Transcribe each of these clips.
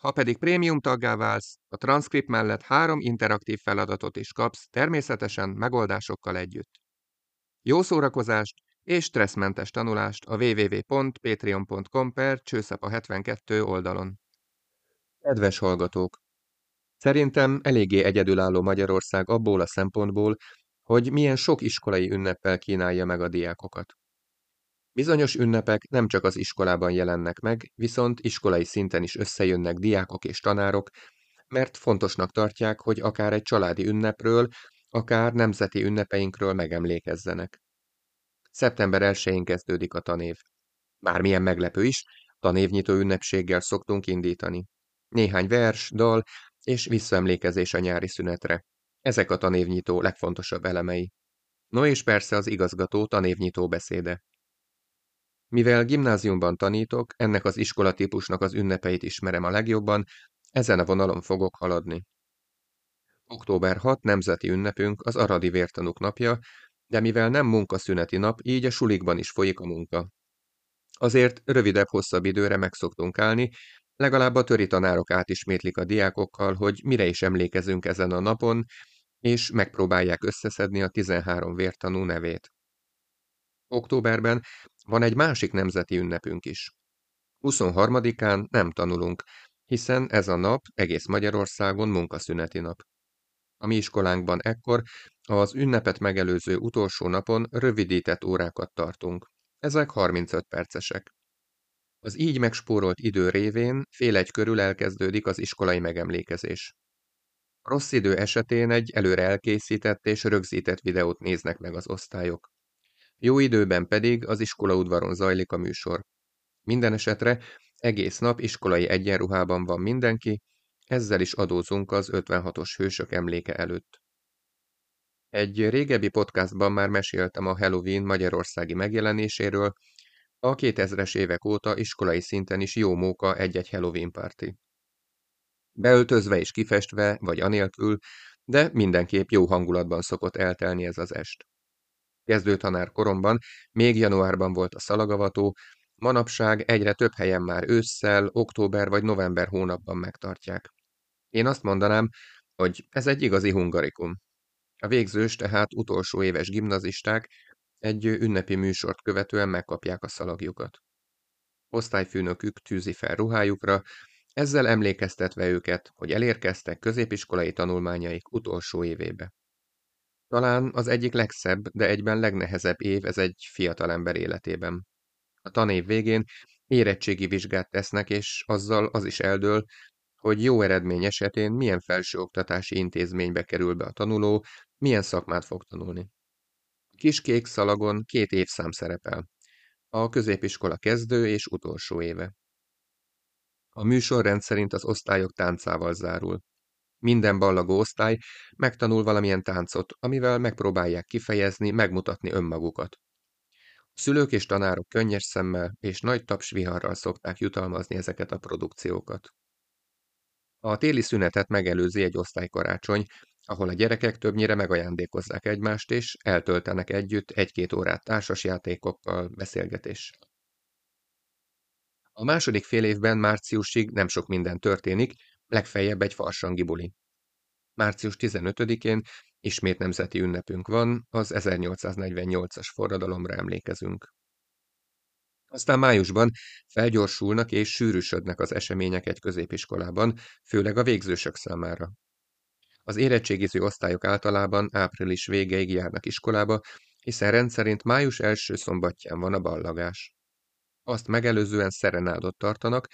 Ha pedig prémium taggá válsz, a transzkript mellett három interaktív feladatot is kapsz, természetesen megoldásokkal együtt. Jó szórakozást és stresszmentes tanulást a www.patreon.com per csőszapa 72 oldalon. Kedves hallgatók! Szerintem eléggé egyedülálló Magyarország abból a szempontból, hogy milyen sok iskolai ünneppel kínálja meg a diákokat. Bizonyos ünnepek nem csak az iskolában jelennek meg, viszont iskolai szinten is összejönnek diákok és tanárok, mert fontosnak tartják, hogy akár egy családi ünnepről, akár nemzeti ünnepeinkről megemlékezzenek. Szeptember 1-én kezdődik a tanév. Bármilyen meglepő is, tanévnyitó ünnepséggel szoktunk indítani. Néhány vers, dal és visszaemlékezés a nyári szünetre. Ezek a tanévnyitó legfontosabb elemei. No és persze az igazgató tanévnyitó beszéde. Mivel gimnáziumban tanítok, ennek az iskolatípusnak az ünnepeit ismerem a legjobban, ezen a vonalon fogok haladni. Október 6 nemzeti ünnepünk az Aradi Vértanúk napja, de mivel nem munkaszüneti nap, így a sulikban is folyik a munka. Azért rövidebb-hosszabb időre megszoktunk állni, legalább a töri tanárok átismétlik a diákokkal, hogy mire is emlékezünk ezen a napon, és megpróbálják összeszedni a 13 vértanú nevét. Októberben van egy másik nemzeti ünnepünk is. 23-án nem tanulunk, hiszen ez a nap egész Magyarországon munkaszüneti nap. A mi iskolánkban ekkor az ünnepet megelőző utolsó napon rövidített órákat tartunk. Ezek 35 percesek. Az így megspórolt idő révén fél egy körül elkezdődik az iskolai megemlékezés. Rossz idő esetén egy előre elkészített és rögzített videót néznek meg az osztályok. Jó időben pedig az iskola udvaron zajlik a műsor. Minden esetre egész nap iskolai egyenruhában van mindenki, ezzel is adózunk az 56-os hősök emléke előtt. Egy régebbi podcastban már meséltem a Halloween magyarországi megjelenéséről, a 2000-es évek óta iskolai szinten is jó móka egy-egy Halloween party. Beöltözve és kifestve, vagy anélkül, de mindenképp jó hangulatban szokott eltelni ez az est. Kezdőtanár koromban, még januárban volt a szalagavató, manapság egyre több helyen már ősszel, október vagy november hónapban megtartják. Én azt mondanám, hogy ez egy igazi hungarikum. A végzős, tehát utolsó éves gimnazisták egy ünnepi műsort követően megkapják a szalagjukat. Osztályfőnökük tűzi fel ruhájukra, ezzel emlékeztetve őket, hogy elérkeztek középiskolai tanulmányaik utolsó évébe. Talán az egyik legszebb, de egyben legnehezebb év ez egy fiatalember életében. A tanév végén érettségi vizsgát tesznek, és azzal az is eldől, hogy jó eredmény esetén milyen felsőoktatási intézménybe kerül be a tanuló, milyen szakmát fog tanulni. Kis kék szalagon két évszám szerepel. A középiskola kezdő és utolsó éve. A műsor rendszerint az osztályok táncával zárul. Minden ballagó osztály megtanul valamilyen táncot, amivel megpróbálják kifejezni, megmutatni önmagukat. Szülők és tanárok könnyes szemmel és nagy taps viharral szokták jutalmazni ezeket a produkciókat. A téli szünetet megelőzi egy osztálykarácsony, ahol a gyerekek többnyire megajándékozzák egymást, és eltöltenek együtt egy-két órát társasjátékokkal, beszélgetéssel. A második fél évben márciusig nem sok minden történik, legfeljebb egy farsangi buli. Március 15-én ismét nemzeti ünnepünk van, az 1848-as forradalomra emlékezünk. Aztán májusban felgyorsulnak és sűrűsödnek az események egy középiskolában, főleg a végzősök számára. Az érettségiző osztályok általában április végéig járnak iskolába, hiszen rendszerint május első szombatján van a ballagás. Azt megelőzően szerenádot tartanak,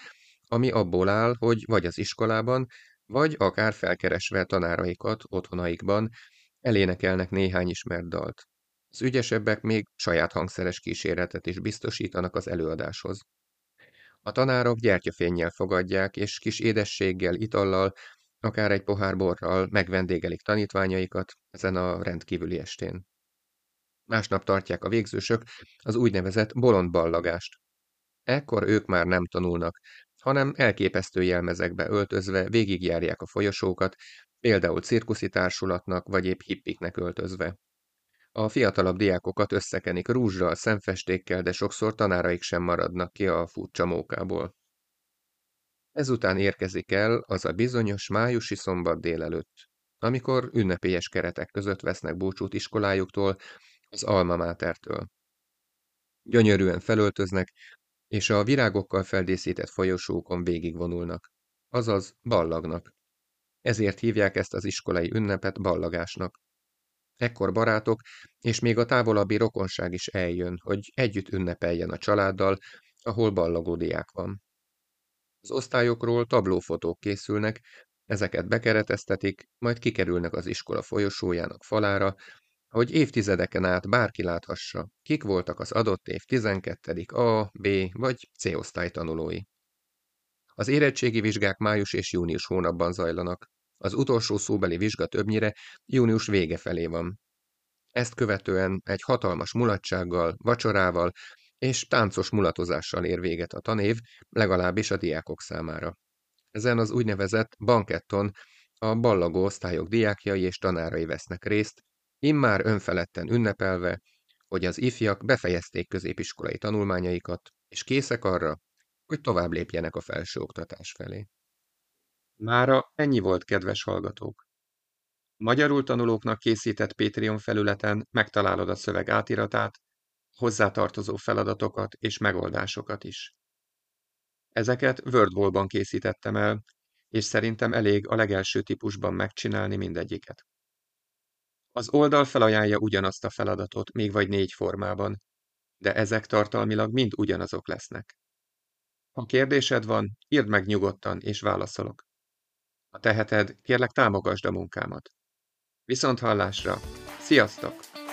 ami abból áll, hogy vagy az iskolában, vagy akár felkeresve tanáraikat otthonaikban elénekelnek néhány ismert dalt. Az ügyesebbek még saját hangszeres kíséretet is biztosítanak az előadáshoz. A tanárok gyertyafénnyel fogadják, és kis édességgel, itallal, akár egy pohár borral megvendégelik tanítványaikat ezen a rendkívüli estén. Másnap tartják a végzősök az úgynevezett bolond ballagást. Ekkor ők már nem tanulnak, hanem elképesztő jelmezekbe öltözve végigjárják a folyosókat, például cirkuszi társulatnak vagy épp hippiknek öltözve. A fiatalabb diákokat összekenik rúzsral, szemfestékkel, de sokszor tanáraik sem maradnak ki a furcsa mókából. Ezután érkezik el az a bizonyos májusi szombat délelőtt, amikor ünnepélyes keretek között vesznek búcsút iskolájuktól, az Alma Matertől. Gyönyörűen felöltöznek, és a virágokkal feldíszített folyosókon végigvonulnak, azaz ballagnak. Ezért hívják ezt az iskolai ünnepet ballagásnak. Ekkor barátok, és még a távolabbi rokonság is eljön, hogy együtt ünnepeljen a családdal, ahol ballagó diák van. Az osztályokról tablófotók készülnek, ezeket bekereteztetik, majd kikerülnek az iskola folyosójának falára, hogy évtizedeken át bárki láthassa, kik voltak az adott év 12. A, B vagy C osztály tanulói. Az érettségi vizsgák május és június hónapban zajlanak. Az utolsó szóbeli vizsga többnyire június vége felé van. Ezt követően egy hatalmas mulatsággal, vacsorával és táncos mulatozással ér véget a tanév, legalábbis a diákok számára. Ezen az úgynevezett banketton a ballagó osztályok diákjai és tanárai vesznek részt, immár önfeledten ünnepelve, hogy az ifjak befejezték középiskolai tanulmányaikat, és készek arra, hogy tovább lépjenek a felsőoktatás felé. Mára ennyi volt, kedves hallgatók! Magyarul tanulóknak készített Patreon felületen megtalálod a szöveg átiratát, hozzátartozó feladatokat és megoldásokat is. Ezeket WordWall-ban készítettem el, és szerintem elég a legelső típusban megcsinálni mindegyiket. Az oldal felajánlja ugyanazt a feladatot, még vagy négy formában, de ezek tartalmilag mind ugyanazok lesznek. Ha kérdésed van, írd meg nyugodtan, és válaszolok. Ha teheted, kérlek támogasd a munkámat. Viszont hallásra! Sziasztok!